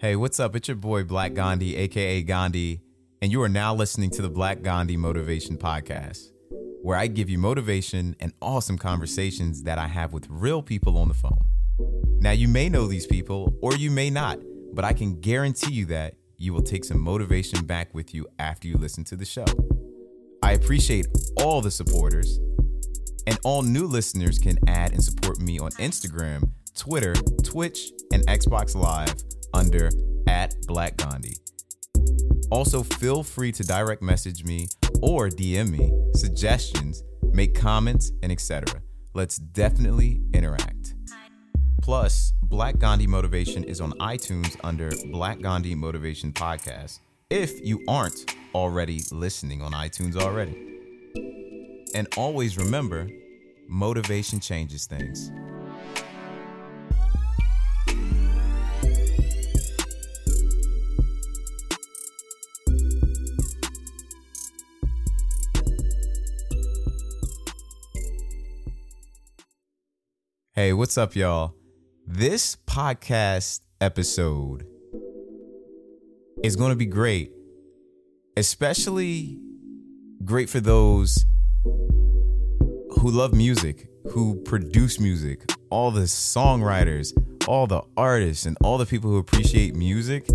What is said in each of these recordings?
Hey, what's up? It's your boy Black Gandhi, aka Gandhi, and you are now listening to the Black Gandhi Motivation Podcast, where I give you motivation and awesome conversations that I have with real people on the phone. Now, you may know these people or you may not, but I can guarantee you that you will take some motivation back with you after you listen to the show. I appreciate all the supporters, and all new listeners can add and support me on Instagram, Twitter, Twitch, and Xbox Live under at Black Gandhi. Also, feel free to direct message me or DM me suggestions, make comments, and etc. Let's definitely interact. Plus, Black Gandhi Motivation is on iTunes under Black Gandhi Motivation Podcast if you aren't already listening on iTunes already. And always remember, motivation changes things. Hey, what's up, y'all? This podcast episode is going to be great, especially great for those who love music, who produce music, all the songwriters, all the artists, and all the people who appreciate music.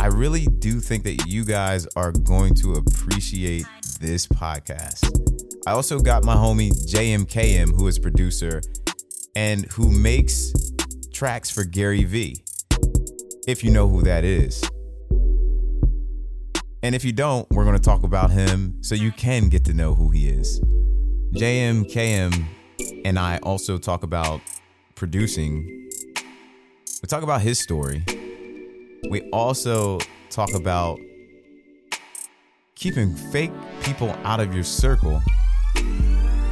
I really do think that you guys are going to appreciate this podcast. I also got my homie JMKM, who is producer and who makes tracks for Gary Vee, if you know who that is. And if you don't, we're going to talk about him so you can get to know who he is. JMKM and I also talk about producing. We talk about his story. We also talk about keeping fake people out of your circle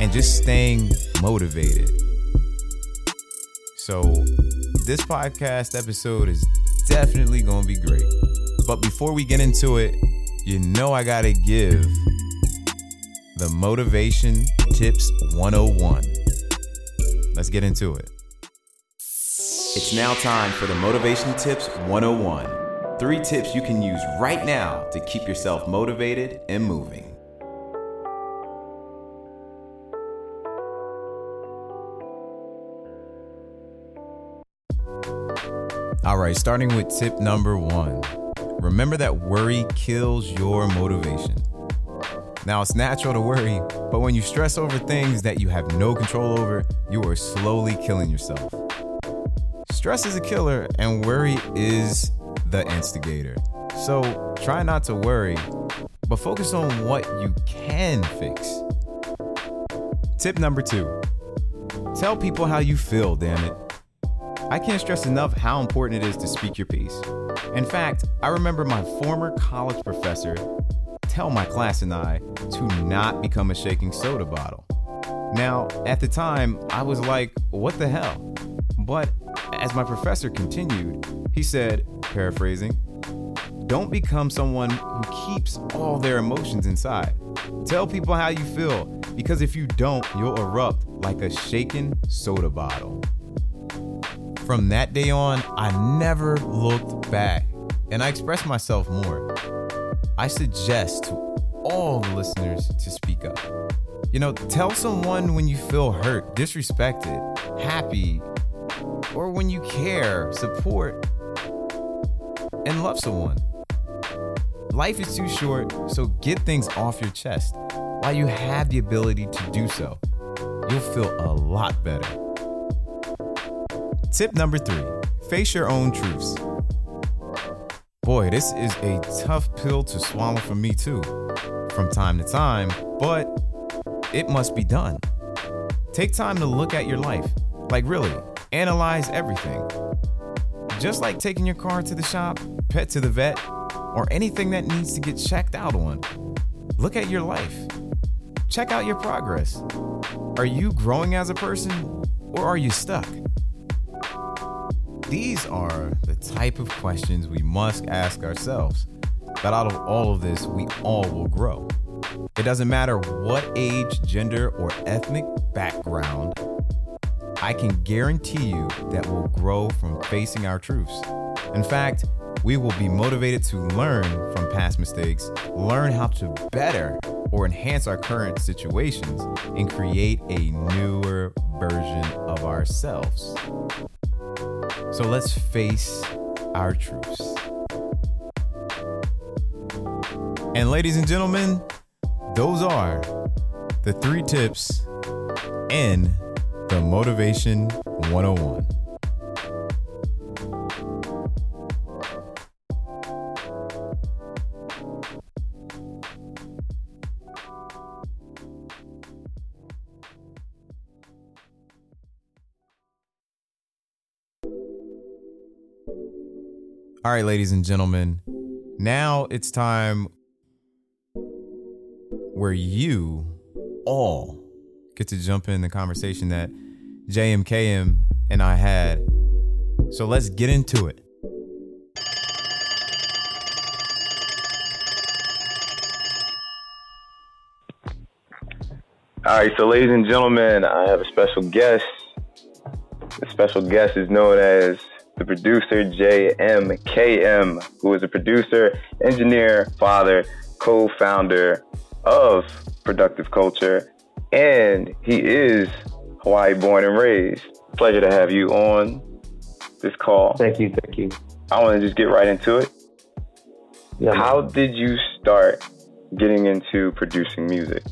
and just staying motivated. So, this podcast episode is definitely going to be great. But before we get into it, you know I got to give the Motivation Tips 101. Let's get into it. It's now time for the Motivation Tips 101. Three tips you can use right now to keep yourself motivated and moving. All right, starting with tip number one remember that worry kills your motivation. Now, it's natural to worry, but when you stress over things that you have no control over, you are slowly killing yourself. Stress is a killer, and worry is the instigator. So try not to worry, but focus on what you can fix. Tip number two tell people how you feel, damn it. I can't stress enough how important it is to speak your piece. In fact, I remember my former college professor tell my class and I to not become a shaking soda bottle. Now, at the time, I was like, what the hell? But as my professor continued, he said, paraphrasing, don't become someone who keeps all their emotions inside. Tell people how you feel, because if you don't, you'll erupt like a shaken soda bottle. From that day on, I never looked back and I expressed myself more. I suggest to all the listeners to speak up. You know, tell someone when you feel hurt, disrespected, happy, or when you care, support, and love someone. Life is too short, so get things off your chest while you have the ability to do so. You'll feel a lot better. Tip number three face your own truths. Boy, this is a tough pill to swallow for me too, from time to time, but it must be done. Take time to look at your life. Like, really, analyze everything. Just like taking your car to the shop, pet to the vet, or anything that needs to get checked out on. Look at your life. Check out your progress. Are you growing as a person, or are you stuck? These are the type of questions we must ask ourselves. But out of all of this, we all will grow. It doesn't matter what age, gender, or ethnic background, I can guarantee you that we'll grow from facing our truths. In fact, we will be motivated to learn from past mistakes, learn how to better or enhance our current situations, and create a newer version of ourselves. So let's face our truths. And ladies and gentlemen, those are the three tips in the Motivation 101. All right, ladies and gentlemen, now it's time where you all get to jump in the conversation that JMKM and I had. So let's get into it. All right, so ladies and gentlemen, I have a special guest. The special guest is known as the producer JMKM, who is a producer, engineer, father, co founder of Productive Culture, and he is Hawaii born and raised. Pleasure to have you on this call. Thank you, thank you. I want to just get right into it. Yeah, How did you start getting into producing music?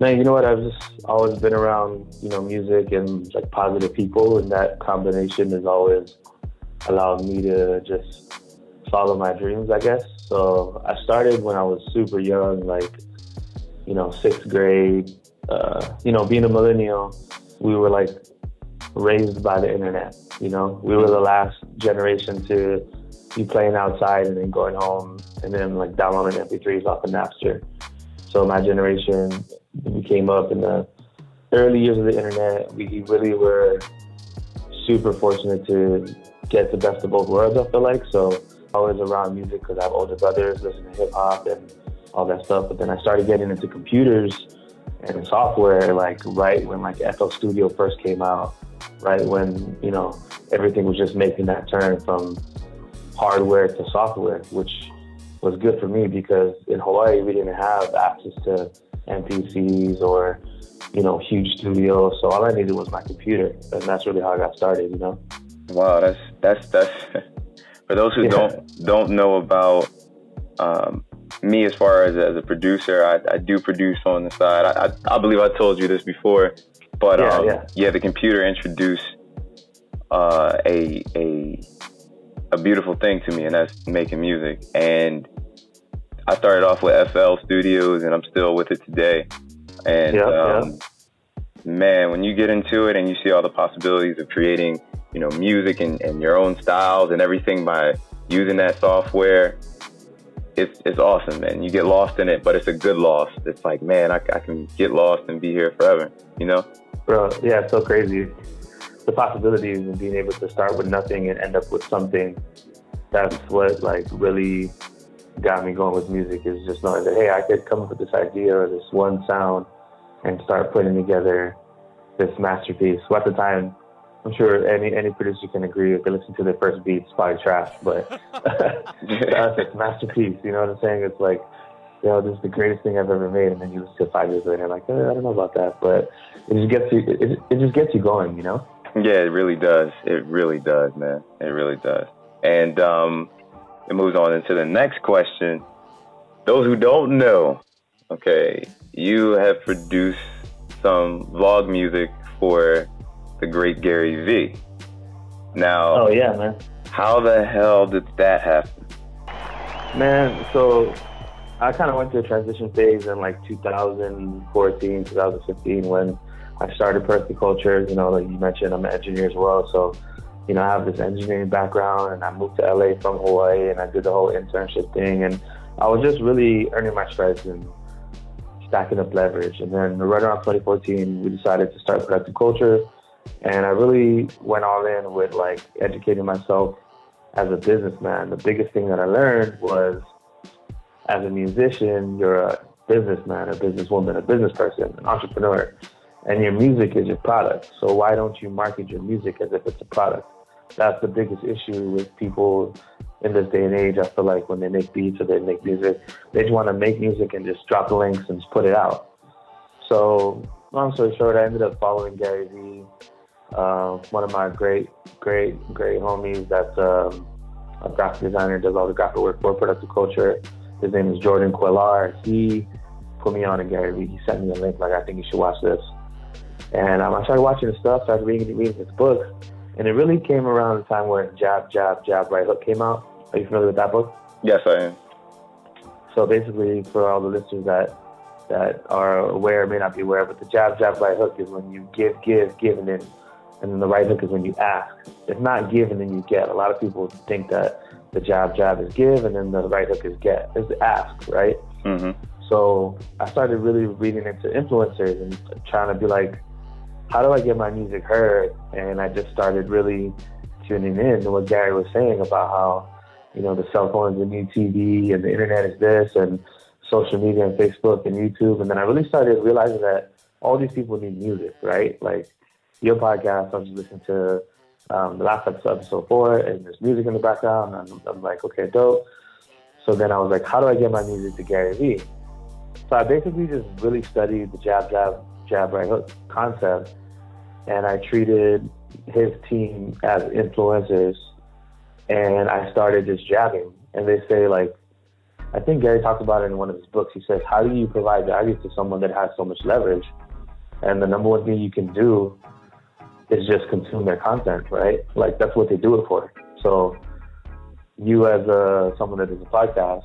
Man, you know what? I've just always been around, you know, music and like positive people, and that combination has always allowed me to just follow my dreams, I guess. So I started when I was super young, like, you know, sixth grade. Uh, you know, being a millennial, we were like raised by the internet. You know, we were the last generation to be playing outside and then going home and then like downloading MP3s off of Napster. So my generation we came up in the early years of the internet. We really were super fortunate to get the best of both worlds. I feel like so. I was around music because I have older brothers, listen to hip hop and all that stuff. But then I started getting into computers and software, like right when like FL Studio first came out, right when you know everything was just making that turn from hardware to software, which was good for me because in Hawaii we didn't have access to MPCs or you know huge studios. So all I needed was my computer, and that's really how I got started. You know. Wow, that's that's that's for those who yeah. don't don't know about um, me as far as as a producer. I, I do produce on the side. I, I, I believe I told you this before, but yeah, um, yeah. yeah the computer introduced uh, a a a beautiful thing to me, and that's making music. And I started off with FL Studios, and I'm still with it today. And yeah, um, yeah. man, when you get into it and you see all the possibilities of creating, you know, music and, and your own styles and everything by using that software, it's it's awesome, man. You get lost in it, but it's a good loss. It's like, man, I, I can get lost and be here forever, you know? Bro, yeah, it's so crazy the possibilities and being able to start with nothing and end up with something. That's what like really got me going with music is just knowing that hey, I could come up with this idea or this one sound and start putting together this masterpiece. So at the time, I'm sure any any producer can agree if they listen to their first beat, it's probably trash, but to us, it's masterpiece. You know what I'm saying? It's like, you know, this is the greatest thing I've ever made, and then you listen to it five years later, like, eh, I don't know about that, but it just gets you, it, it just gets you going, you know? Yeah, it really does. It really does, man. It really does. And um, it moves on into the next question. Those who don't know, okay, you have produced some vlog music for the great Gary Vee. Now, oh yeah, man. How the hell did that happen? Man, so I kind of went through a transition phase in like 2014, 2015 when I started Perfect Culture. You know, like you mentioned, I'm an engineer as well. So, you know, I have this engineering background and I moved to LA from Hawaii and I did the whole internship thing. And I was just really earning my stripes and stacking up leverage. And then right around 2014, we decided to start Productive Culture. And I really went all in with like educating myself as a businessman. The biggest thing that I learned was as a musician, you're a businessman, a businesswoman, a business person, an entrepreneur and your music is your product. So why don't you market your music as if it's a product? That's the biggest issue with people in this day and age. I feel like when they make beats or they make music, they just want to make music and just drop the links and just put it out. So, long story short, I ended up following Gary Vee, uh, one of my great, great, great homies. That's um, a graphic designer, does all the graphic work for Productive Culture. His name is Jordan Quillar. He put me on to Gary Vee. He sent me a link, like, I think you should watch this. And um, I started watching his stuff, started reading, reading his books. And it really came around the time where Jab, Jab, Jab, Right Hook came out. Are you familiar with that book? Yes, I am. So basically, for all the listeners that that are aware, may not be aware, but the jab, jab, right hook is when you give, give, give, and then and then the right hook is when you ask. It's not give and then you get. A lot of people think that the jab, jab is give, and then the right hook is get. It's ask, right? Mm-hmm. So I started really reading into influencers and trying to be like, how do I get my music heard? And I just started really tuning in to what Gary was saying about how, you know, the cell phone is new TV and the internet is this and social media and Facebook and YouTube. And then I really started realizing that all these people need music, right? Like your podcast, I was listening to um, the last episode, episode four, and there's music in the background. And I'm, I'm like, okay, dope. So then I was like, how do I get my music to Gary Vee? So I basically just really studied the jab, jab, jab, right hook concept and I treated his team as influencers, and I started just jabbing. And they say like, I think Gary talked about it in one of his books. He says, "How do you provide value to someone that has so much leverage?" And the number one thing you can do is just consume their content, right? Like that's what they do it for. So you as a someone that does a podcast,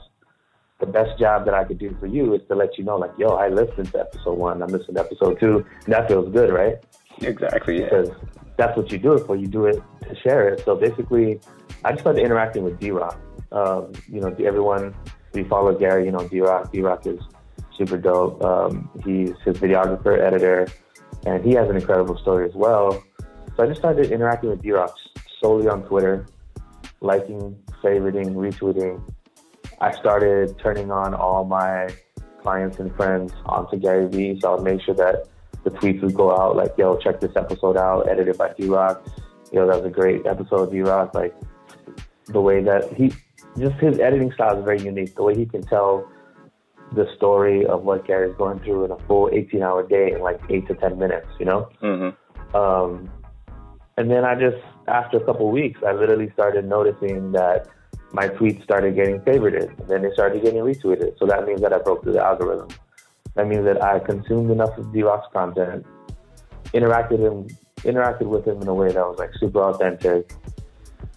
the best job that I could do for you is to let you know, like, yo, I listened to episode one, I'm listening to episode two, and that feels good, right? Exactly. Yeah. Because that's what you do it for. You do it to share it. So basically, I just started interacting with D Rock. Um, you know, everyone we follow Gary. You know, D Rock. D Rock is super dope. Um, he's his videographer, editor, and he has an incredible story as well. So I just started interacting with D Rock solely on Twitter, liking, favoriting, retweeting. I started turning on all my clients and friends onto Gary Vee, so I'll make sure that the tweets would go out like, yo, check this episode out, edited by D Rock. Yo, that was a great episode, of D Rock. Like the way that he, just his editing style is very unique. The way he can tell the story of what Gary's going through in a full 18 hour day in like eight to 10 minutes, you know? Mm-hmm. Um, and then I just, after a couple weeks, I literally started noticing that my tweets started getting favorited and then they started getting retweeted. So that means that I broke through the algorithm. That means that I consumed enough of D-Rock's content, interacted him, interacted with him in a way that was like super authentic,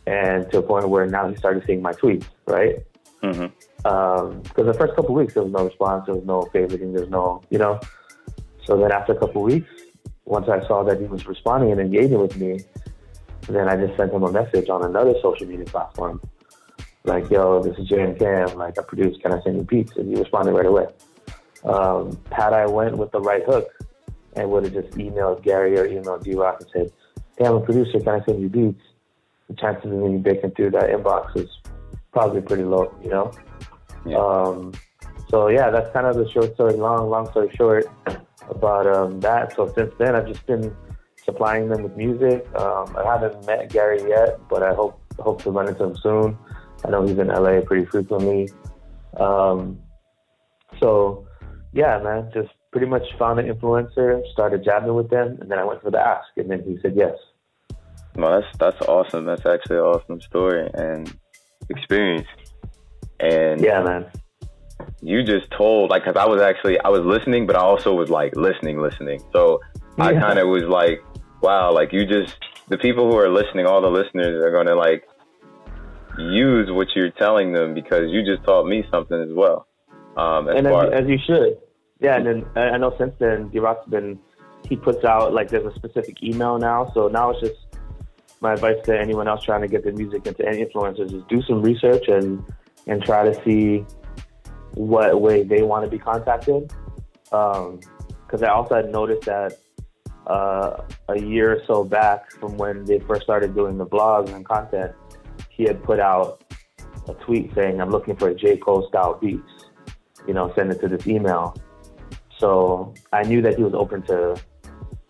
and to a point where now he started seeing my tweets, right? Mm-hmm. Because um, the first couple weeks there was no response, there was no favoriting, there's no, you know. So then after a couple weeks, once I saw that he was responding and engaging with me, then I just sent him a message on another social media platform, like, "Yo, this is and Cam. Like, I produce. Can I send you beats?" And he responded right away. Um, had I went with the right hook and would have just emailed Gary or emailed D Rock and said, "Hey, I'm a producer. Can I send you beats?" The chances of me breaking through that inbox is probably pretty low, you know. Yeah. Um, so yeah, that's kind of the short story long. Long story short about um, that. So since then, I've just been supplying them with music. Um, I haven't met Gary yet, but I hope hope to run into him soon. I know he's in LA pretty frequently. Um, so yeah, man, just pretty much found an influencer, started jabbing with them, and then I went for the ask, and then he said yes. Well, that's that's awesome. That's actually an awesome story and experience. And yeah, man, you just told like because I was actually I was listening, but I also was like listening, listening. So yeah. I kind of was like, wow, like you just the people who are listening, all the listeners are gonna like use what you're telling them because you just taught me something as well. Um, as and as, as, you should. Yeah, and then I know since then, D-Rock's been, he puts out, like, there's a specific email now. So now it's just my advice to anyone else trying to get their music into any influencers is do some research and, and try to see what way they want to be contacted. Because um, I also had noticed that uh, a year or so back from when they first started doing the blogs and content, he had put out a tweet saying, I'm looking for a J. Cole style beats you know, send it to this email. So I knew that he was open to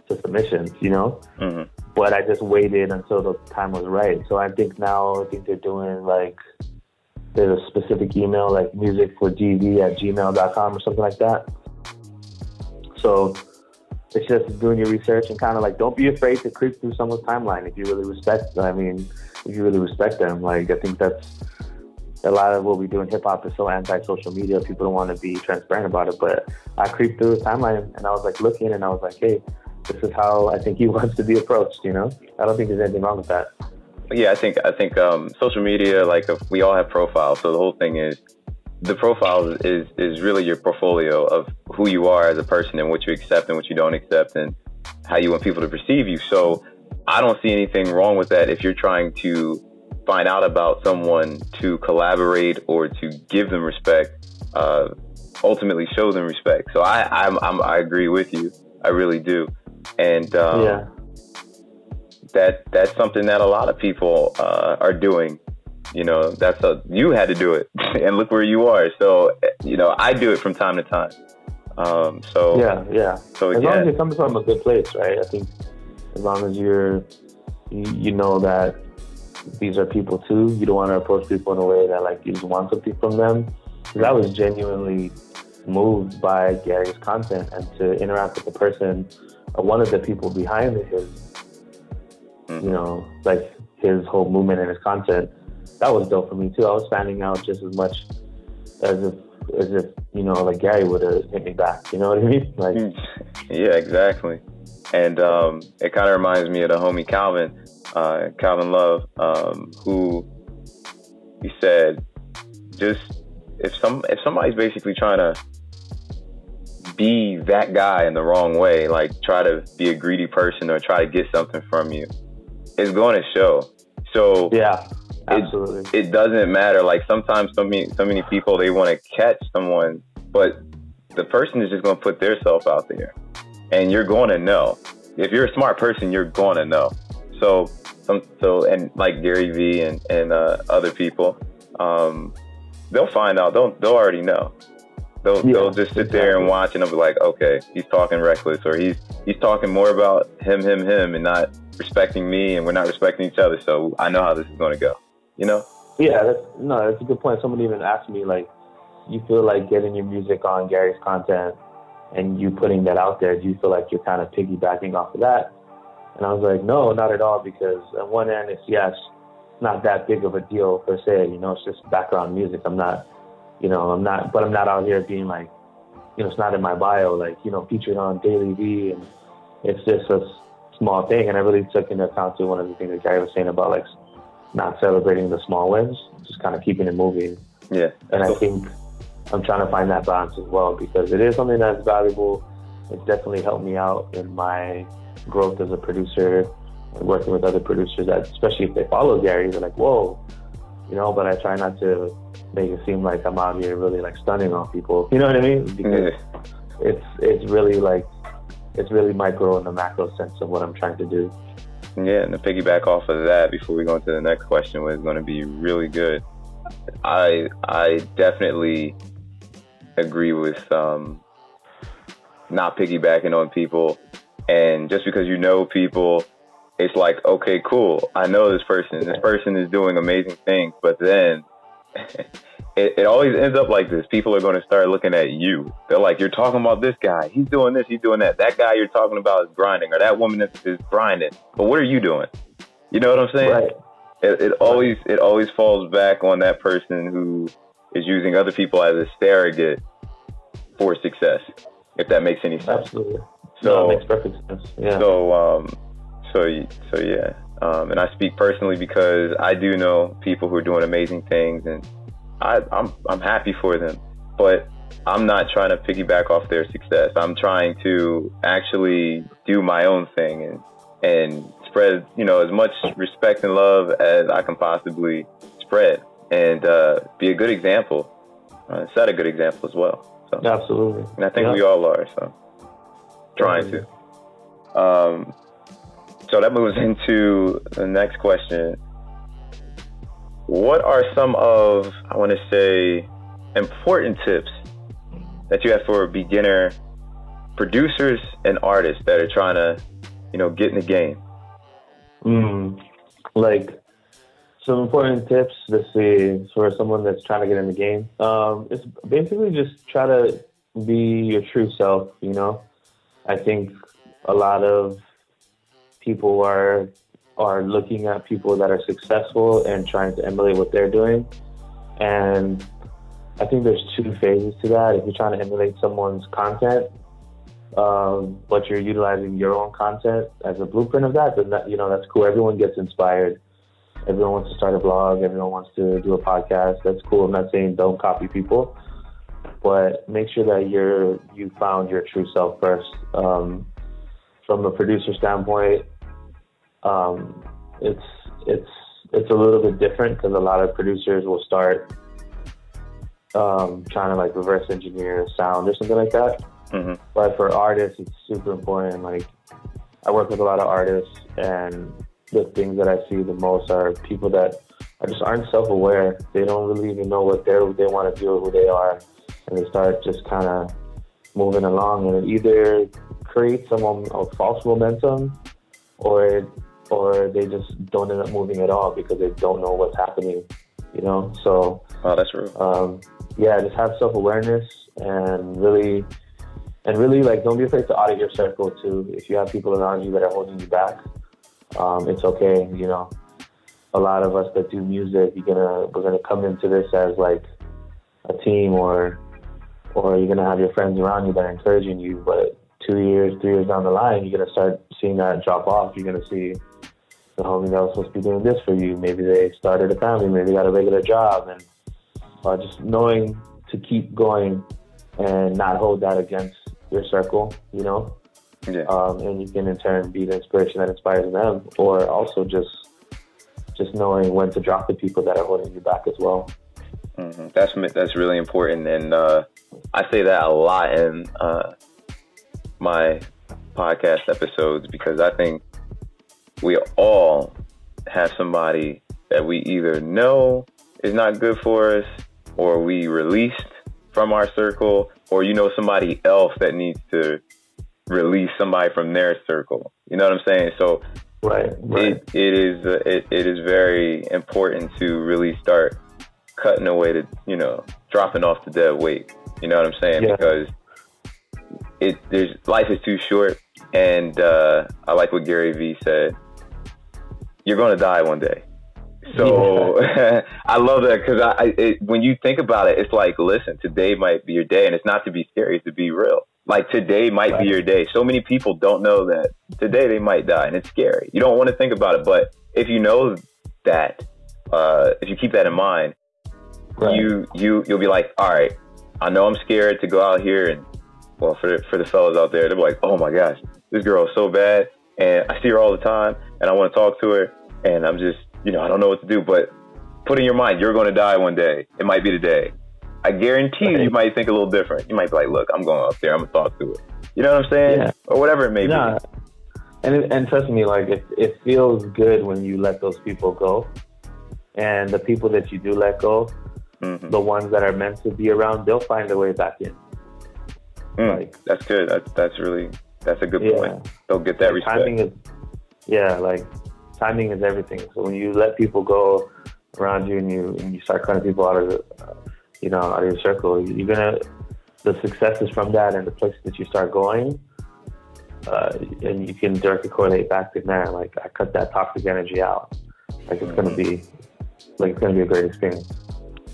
to submissions, you know. Mm-hmm. but I just waited until the time was right. So I think now I think they're doing like there's a specific email like music for gv at gmail.com or something like that. So it's just doing your research and kind of like don't be afraid to creep through someone's timeline if you really respect. I mean, if you really respect them, like I think that's a lot of what we do in hip hop is so anti social media. People don't want to be transparent about it. But I creeped through the timeline and I was like looking and I was like, hey, this is how I think he wants to be approached. You know, I don't think there's anything wrong with that. Yeah, I think I think um, social media, like we all have profiles. So the whole thing is the profile is is really your portfolio of who you are as a person and what you accept and what you don't accept and how you want people to perceive you. So I don't see anything wrong with that if you're trying to find out about someone to collaborate or to give them respect, uh, ultimately show them respect. So I I'm, I'm, i agree with you. I really do, and um, yeah. that that's something that a lot of people uh, are doing you know, that's a you had to do it, and look where you are. So, you know, I do it from time to time. Um, so yeah, yeah. So as long as you're coming from a good place, right? I think as long as you're, you, know that these are people too. You don't want to approach people in a way that like you just want something from them. Because I was genuinely moved by Gary's content and to interact with the person, or one of the people behind his, you know, like his whole movement and his content that was dope for me too. I was finding out just as much as if as if you know like Gary would have hit me back. You know what I mean? Like hmm. yeah, exactly. And um, it kind of reminds me of the homie Calvin, uh, Calvin Love, um, who he said, just if some if somebody's basically trying to be that guy in the wrong way, like try to be a greedy person or try to get something from you, it's going to show. So yeah, Absolutely. It, it doesn't matter. Like sometimes so many so many people they want to catch someone, but the person is just going to put their self out there, and you're going to know. If you're a smart person, you're going to know. So some so and like Gary Vee and and uh, other people, um, they'll find out. They'll they'll already know. They'll yeah, they'll just sit exactly. there and watch, and they'll be like, okay, he's talking reckless, or he's he's talking more about him, him, him, and not respecting me, and we're not respecting each other. So I know how this is going to go you know? Yeah, that's, no, that's a good point. Someone even asked me, like, you feel like getting your music on Gary's content and you putting that out there, do you feel like you're kind of piggybacking off of that? And I was like, no, not at all, because on one end, it's yes, not that big of a deal per se. You know, it's just background music. I'm not, you know, I'm not, but I'm not out here being like, you know, it's not in my bio, like, you know, featured on DailyVee. And it's just a small thing. And I really took into account to one of the things that Gary was saying about like not celebrating the small wins, just kind of keeping it moving. Yeah. And I think I'm trying to find that balance as well because it is something that's valuable. It's definitely helped me out in my growth as a producer and working with other producers that, especially if they follow Gary, they're like, whoa, you know, but I try not to make it seem like I'm out here really like stunning on people. You know what I mean? Because yeah. it's, it's really like, it's really micro in the macro sense of what I'm trying to do. Yeah, and to piggyback off of that, before we go into the next question, was going to be really good. I I definitely agree with um, not piggybacking on people, and just because you know people, it's like okay, cool. I know this person. This person is doing amazing things, but then it, it always ends up like this. People are going to start looking at you. They're like, you're talking about this guy. He's doing this. He's doing that. That guy you're talking about is grinding, or that woman is, is grinding. But what are you doing? You know what I'm saying? Right. It, it always it always falls back on that person who is using other people as a surrogate for success. If that makes any sense. Absolutely. So no, makes perfect sense. Yeah. So um, so so yeah. Um, and I speak personally because I do know people who are doing amazing things and I, I'm I'm happy for them, but I'm not trying to piggyback off their success. I'm trying to actually do my own thing and and spread you know as much respect and love as I can possibly spread, and uh, be a good example, uh, set a good example as well. So, Absolutely, and I think yeah. we all are. So trying to. Um, so that moves into the next question what are some of, I want to say, important tips that you have for beginner producers and artists that are trying to, you know, get in the game? Mm, like some important tips to see for someone that's trying to get in the game. Um, it's basically just try to be your true self. You know, I think a lot of people are are looking at people that are successful and trying to emulate what they're doing. And I think there's two phases to that. If you're trying to emulate someone's content, um, but you're utilizing your own content as a blueprint of that, then that, you know that's cool. Everyone gets inspired. Everyone wants to start a blog. Everyone wants to do a podcast. That's cool. I'm not saying don't copy people, but make sure that you're you found your true self first. Um, from a producer standpoint, um, it's it's it's a little bit different because a lot of producers will start um, trying to like reverse engineer sound or something like that. Mm-hmm. But for artists, it's super important. Like I work with a lot of artists, and the things that I see the most are people that are just aren't self-aware. They don't really even know what they they want to do or who they are, and they start just kind of moving along, and it either creates some of false momentum, or or they just don't end up moving at all because they don't know what's happening. You know, so oh, that's true. Um, yeah, just have self awareness and really, and really like don't be afraid to audit your circle too. If you have people around you that are holding you back, um, it's okay. You know, a lot of us that do music, you're gonna we're gonna come into this as like a team or or you're gonna have your friends around you that are encouraging you, but two years, three years down the line, you're gonna start seeing that drop off. You're gonna see the homie that was supposed to be doing this for you. Maybe they started a family, maybe they got a regular job, and uh, just knowing to keep going and not hold that against your circle, you know. Yeah. Um, and you can in turn be the inspiration that inspires them, or also just just knowing when to drop the people that are holding you back as well. Mm-hmm. That's that's really important, and uh, I say that a lot in uh, my podcast episodes because I think we all have somebody that we either know is not good for us or we released from our circle or you know somebody else that needs to release somebody from their circle you know what i'm saying so right, right. It, it is uh, it, it is very important to really start cutting away to you know dropping off the dead weight you know what i'm saying yeah. because it there's life is too short and uh, i like what gary vee said you're going to die one day. So yeah. I love that because I, I it, when you think about it, it's like, listen, today might be your day, and it's not to be scary; it's to be real. Like today might right. be your day. So many people don't know that today they might die, and it's scary. You don't want to think about it, but if you know that, uh, if you keep that in mind, right. you you you'll be like, all right, I know I'm scared to go out here and well, for the, for the fellas out there, they're like, oh my gosh, this girl is so bad, and I see her all the time, and I want to talk to her, and I'm just, you know, I don't know what to do. But put in your mind, you're going to die one day. It might be today. I guarantee you, you might think a little different. You might be like, look, I'm going up there. I'm going to talk to it. You know what I'm saying? Yeah. Or whatever it may yeah. be. And, it, and trust me, like, it, it feels good when you let those people go. And the people that you do let go, mm-hmm. the ones that are meant to be around, they'll find their way back in. Mm, like, that's good. That's, that's really, that's a good yeah. point. They'll get that respect. Timing is, yeah, like timing is everything. So when you let people go around you and you and you start cutting people out of the, uh, you know, out of your circle, you're gonna the successes from that and the places that you start going, uh, and you can directly correlate back to there. Like I cut that toxic energy out. Like it's gonna be, like it's gonna be a great experience.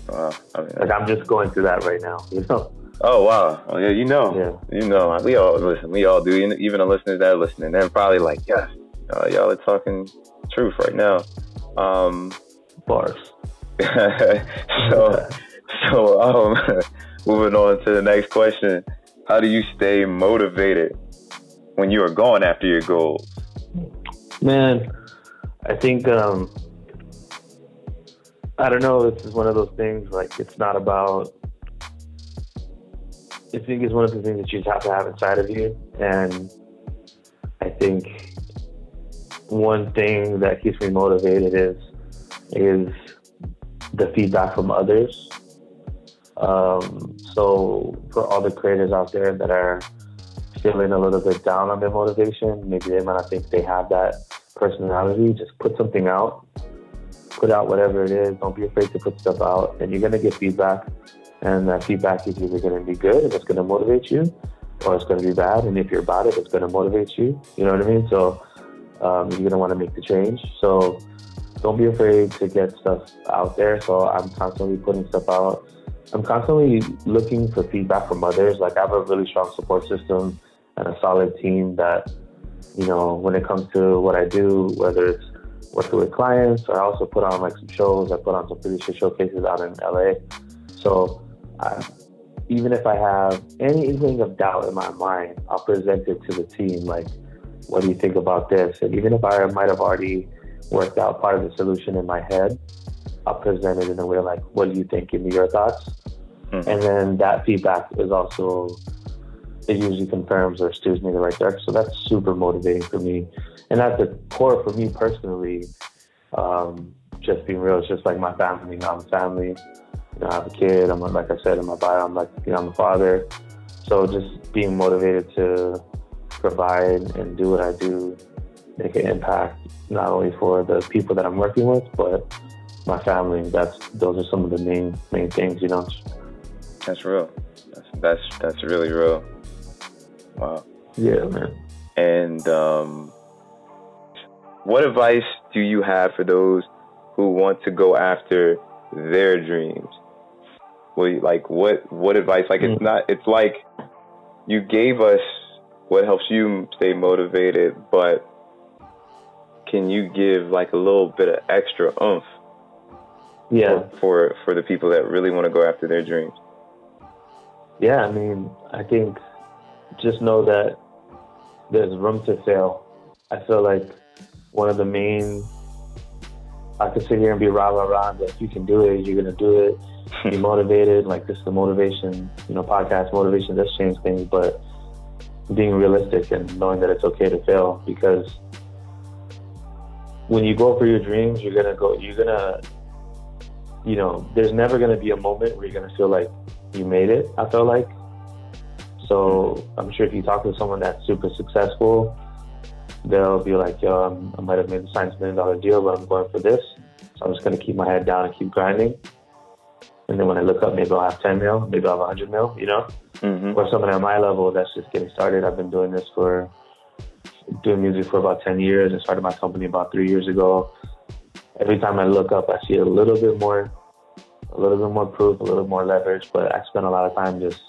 Wow. I mean, like I'm just going through that right now. You know. Oh wow! Oh yeah, you know, yeah. you know, we all listen. We all do. Even the listeners that are listening, they're probably like, "Yes, uh, y'all are talking truth right now. Um, Bars. so, so um, moving on to the next question: How do you stay motivated when you are going after your goals? Man, I think um, I don't know. This is one of those things. Like it's not about. I think it's one of the things that you just have to have inside of you, and I think one thing that keeps me motivated is is the feedback from others. Um, so for all the creators out there that are feeling a little bit down on their motivation, maybe they might not think they have that personality. Just put something out, put out whatever it is. Don't be afraid to put stuff out, and you're gonna get feedback. And that feedback is either gonna be good and it's gonna motivate you, or it's gonna be bad. And if you're it, it's gonna motivate you. You know what I mean? So um, you're gonna want to make the change. So don't be afraid to get stuff out there. So I'm constantly putting stuff out. I'm constantly looking for feedback from others. Like I have a really strong support system and a solid team that, you know, when it comes to what I do, whether it's working with clients, I also put on like some shows. I put on some producer showcases out in LA. So I, even if I have any inkling of doubt in my mind, I'll present it to the team. Like, what do you think about this? And even if I might have already worked out part of the solution in my head, I'll present it in a way like, what do you think? Give me your thoughts. Mm-hmm. And then that feedback is also, it usually confirms or steers me in the right direction. So that's super motivating for me. And at the core for me personally, um, just being real, it's just like my family. You know, I'm family. You know, I have a kid. I'm like I said in my bio, I'm like, you know, I'm a father. So just being motivated to provide and do what I do, make an impact not only for the people that I'm working with, but my family. That's those are some of the main main things, you know. That's real. That's that's that's really real. Wow. Yeah, man. And um, what advice do you have for those who want to go after their dreams? Well, like what what advice? Like mm-hmm. it's mm. not. It's like you gave us what helps you stay motivated, but can you give like a little bit of extra oomph? Yeah. For for, the people that really want to go after their dreams. Yeah, I mean, I think just know that there's room to fail. I feel like one of the main I could sit here and be rah rah rah, but you can do it, you're gonna do it, be motivated, like this is the motivation, you know, podcast motivation does change things, but being realistic and knowing that it's okay to fail because when you go for your dreams, you're gonna go. You're gonna, you know, there's never gonna be a moment where you're gonna feel like you made it. I feel like. So I'm sure if you talk to someone that's super successful, they'll be like, "Yo, I'm, i might have made a science million dollar deal, but I'm going for this. So I'm just gonna keep my head down and keep grinding." And then when I look up, maybe I'll have 10 mil, maybe I'll have 100 mil, you know? Mm-hmm. Or someone at my level that's just getting started. I've been doing this for doing music for about 10 years. I started my company about three years ago. Every time I look up, I see a little bit more, a little bit more proof, a little more leverage, but I spend a lot of time just,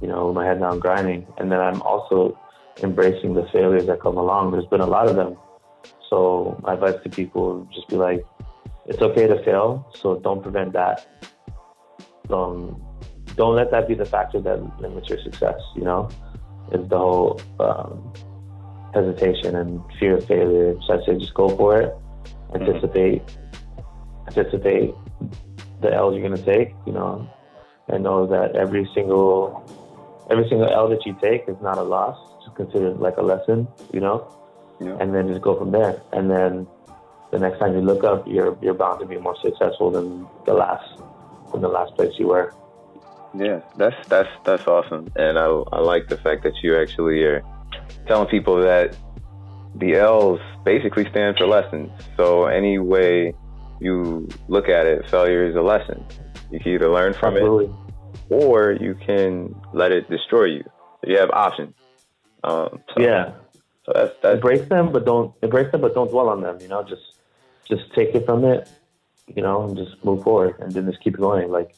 you know, my head down grinding. And then I'm also embracing the failures that come along. There's been a lot of them. So my advice to people just be like, it's okay to fail, so don't prevent that. Um, don't let that be the factor that limits your success, you know? Is the whole um, hesitation and fear of failure. So I say just go for it. Anticipate, anticipate the L's you're gonna take. You know, and know that every single every single L that you take is not a loss. Just consider it like a lesson. You know, yeah. and then just go from there. And then the next time you look up, you're you're bound to be more successful than the last than the last place you were. Yeah, that's that's that's awesome, and I I like the fact that you actually are telling people that the L's basically stand for lessons. So any way you look at it, failure is a lesson. You can either learn from Absolutely. it or you can let it destroy you. So you have options. Um, so, yeah. So that's, that's embrace them, but don't embrace them, but don't dwell on them. You know, just just take it from it. You know, and just move forward, and then just keep going. Like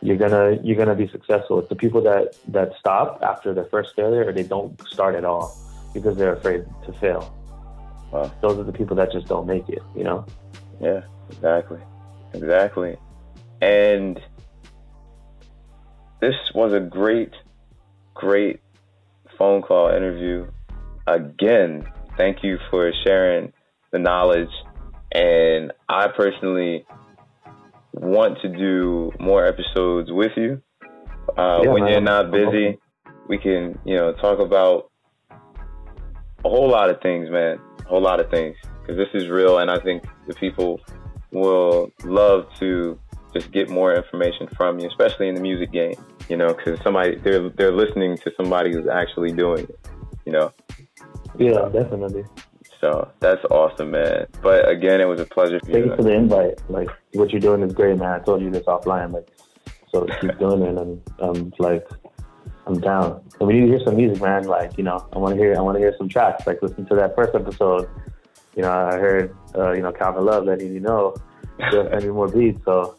you're gonna you're gonna be successful. It's the people that that stop after their first failure or they don't start at all because they're afraid to fail. Wow. Those are the people that just don't make it. You know. Yeah. Exactly. Exactly. And this was a great, great phone call interview. Again, thank you for sharing the knowledge. And I personally want to do more episodes with you. Uh, yeah, when you're not busy, we can, you know, talk about a whole lot of things, man. A whole lot of things. Because this is real, and I think the people will love to just get more information from you, especially in the music game. You know, because somebody they're they're listening to somebody who's actually doing it. You know. Yeah, definitely. So that's awesome, man. But again, it was a pleasure. Thank you for the invite. Like what you're doing is great, man. I told you this offline. Like, so keep doing it, and um, like I'm down. And we need to hear some music, man. Like, you know, I want to hear, I want to hear some tracks. Like, listen to that first episode. You know, I heard, uh, you know, Calvin Love letting you know, just send me more beats. So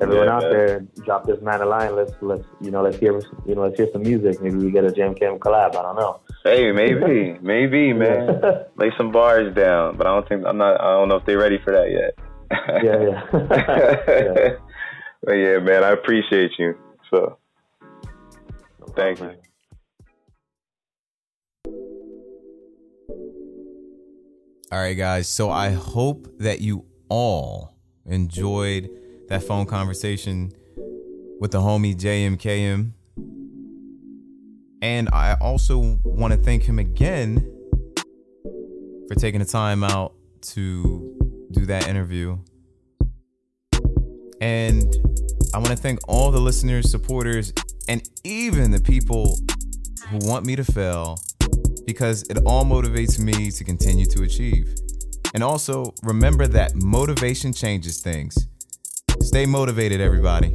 everyone yeah, out man. there, drop this man a line. Let's, let's, you know, let's hear, you know, let's hear some music. Maybe we get a Jam Cam collab. I don't know. Hey, maybe, maybe, man. Lay some bars down, but I don't think I'm not. I don't know if they're ready for that yet. yeah, yeah. yeah. But yeah, man, I appreciate you. So. Thank you. All right, guys. So I hope that you all enjoyed that phone conversation with the homie JMKM. And I also want to thank him again for taking the time out to do that interview. And I want to thank all the listeners, supporters, and even the people who want me to fail because it all motivates me to continue to achieve. And also, remember that motivation changes things. Stay motivated, everybody.